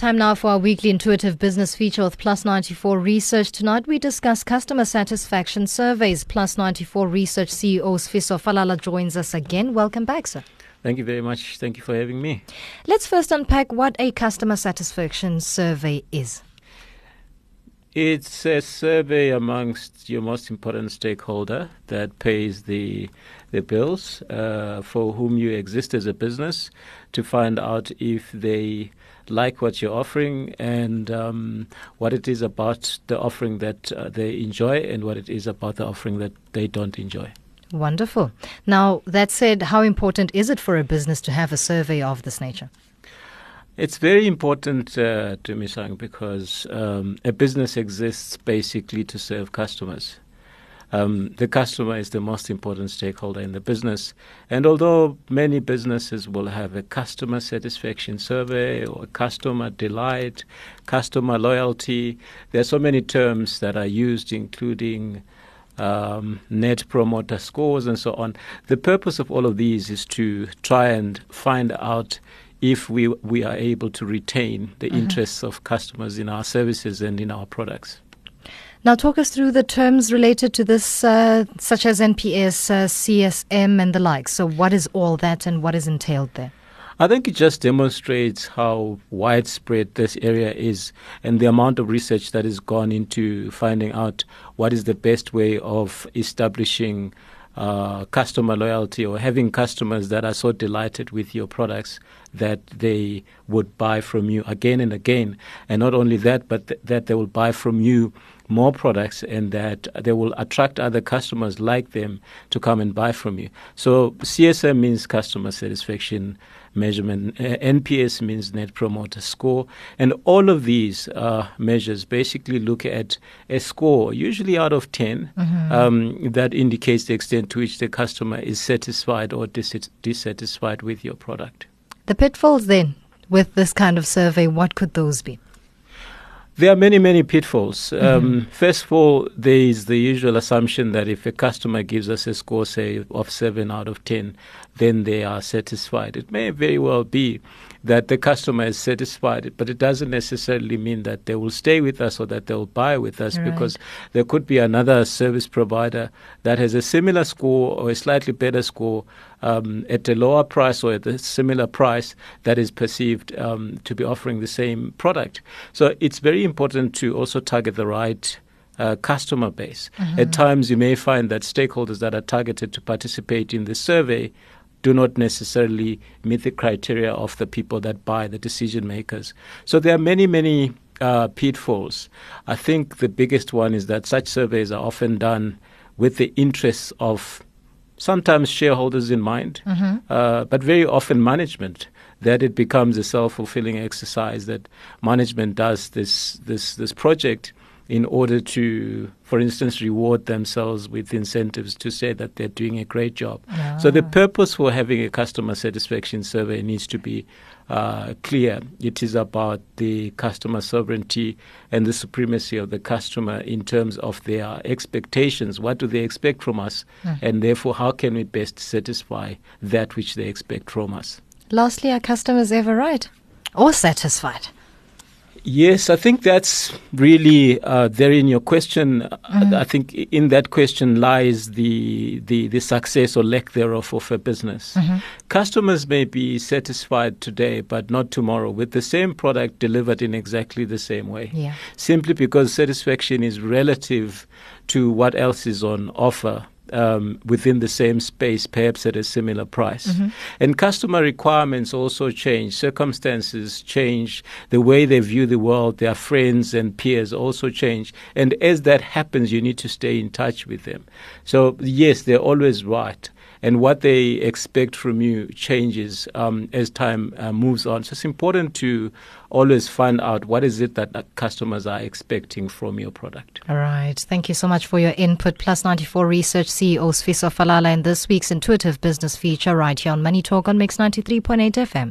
Time now for our weekly intuitive business feature with Plus 94 Research. Tonight we discuss customer satisfaction surveys. Plus 94 Research CEO Sifiso Falala joins us again. Welcome back, sir. Thank you very much. Thank you for having me. Let's first unpack what a customer satisfaction survey is. It's a survey amongst your most important stakeholder that pays the the bills uh, for whom you exist as a business to find out if they like what you're offering and um, what it is about the offering that uh, they enjoy and what it is about the offering that they don't enjoy. Wonderful. Now, that said, how important is it for a business to have a survey of this nature? It's very important uh, to me, Sang, because um, a business exists basically to serve customers. Um, the customer is the most important stakeholder in the business. And although many businesses will have a customer satisfaction survey or customer delight, customer loyalty, there are so many terms that are used, including um, net promoter scores and so on. The purpose of all of these is to try and find out if we we are able to retain the mm-hmm. interests of customers in our services and in our products. Now, talk us through the terms related to this, uh, such as NPS, uh, CSM, and the like. So, what is all that and what is entailed there? I think it just demonstrates how widespread this area is and the amount of research that has gone into finding out what is the best way of establishing uh, customer loyalty or having customers that are so delighted with your products that they would buy from you again and again. And not only that, but th- that they will buy from you more products and that they will attract other customers like them to come and buy from you. So CSM means customer satisfaction measurement, NPS means net promoter score, and all of these uh, measures basically look at a score, usually out of 10, mm-hmm. um, that indicates the extent to which the customer is satisfied or dis- dissatisfied with your product. The pitfalls then with this kind of survey, what could those be? There are many, many pitfalls. Mm-hmm. Um, first of all, there is the usual assumption that if a customer gives us a score, say, of 7 out of 10, then they are satisfied. It may very well be that the customer is satisfied, but it doesn't necessarily mean that they will stay with us or that they will buy with us right. because there could be another service provider that has a similar score or a slightly better score um, at a lower price or at a similar price that is perceived um, to be offering the same product. So it's very important to also target the right. Uh, customer base. Mm-hmm. At times, you may find that stakeholders that are targeted to participate in the survey do not necessarily meet the criteria of the people that buy, the decision makers. So there are many, many uh, pitfalls. I think the biggest one is that such surveys are often done with the interests of sometimes shareholders in mind, mm-hmm. uh, but very often management. That it becomes a self-fulfilling exercise that management does this this this project in order to, for instance, reward themselves with incentives to say that they're doing a great job. Ah. So the purpose for having a customer satisfaction survey needs to be uh, clear. It is about the customer sovereignty and the supremacy of the customer in terms of their expectations. What do they expect from us? Mm. And therefore, how can we best satisfy that which they expect from us? Lastly, are customers ever right or satisfied? Yes, I think that's really uh, there in your question. Mm-hmm. I think in that question lies the, the, the success or lack thereof of a business. Mm-hmm. Customers may be satisfied today, but not tomorrow with the same product delivered in exactly the same way. Yeah. Simply because satisfaction is relative to what else is on offer um, within the same space, perhaps at a similar price. Mm-hmm. And customer requirements also change, circumstances change, the way they view the world, their friends and peers also change. And as that happens, you need to stay in touch with them. So, yes, they're always right and what they expect from you changes um, as time uh, moves on. So it's important to always find out what is it that customers are expecting from your product. All right. Thank you so much for your input. Plus 94 Research CEO Sifiso Falala in this week's Intuitive Business feature right here on Money Talk on Mix 93.8 FM.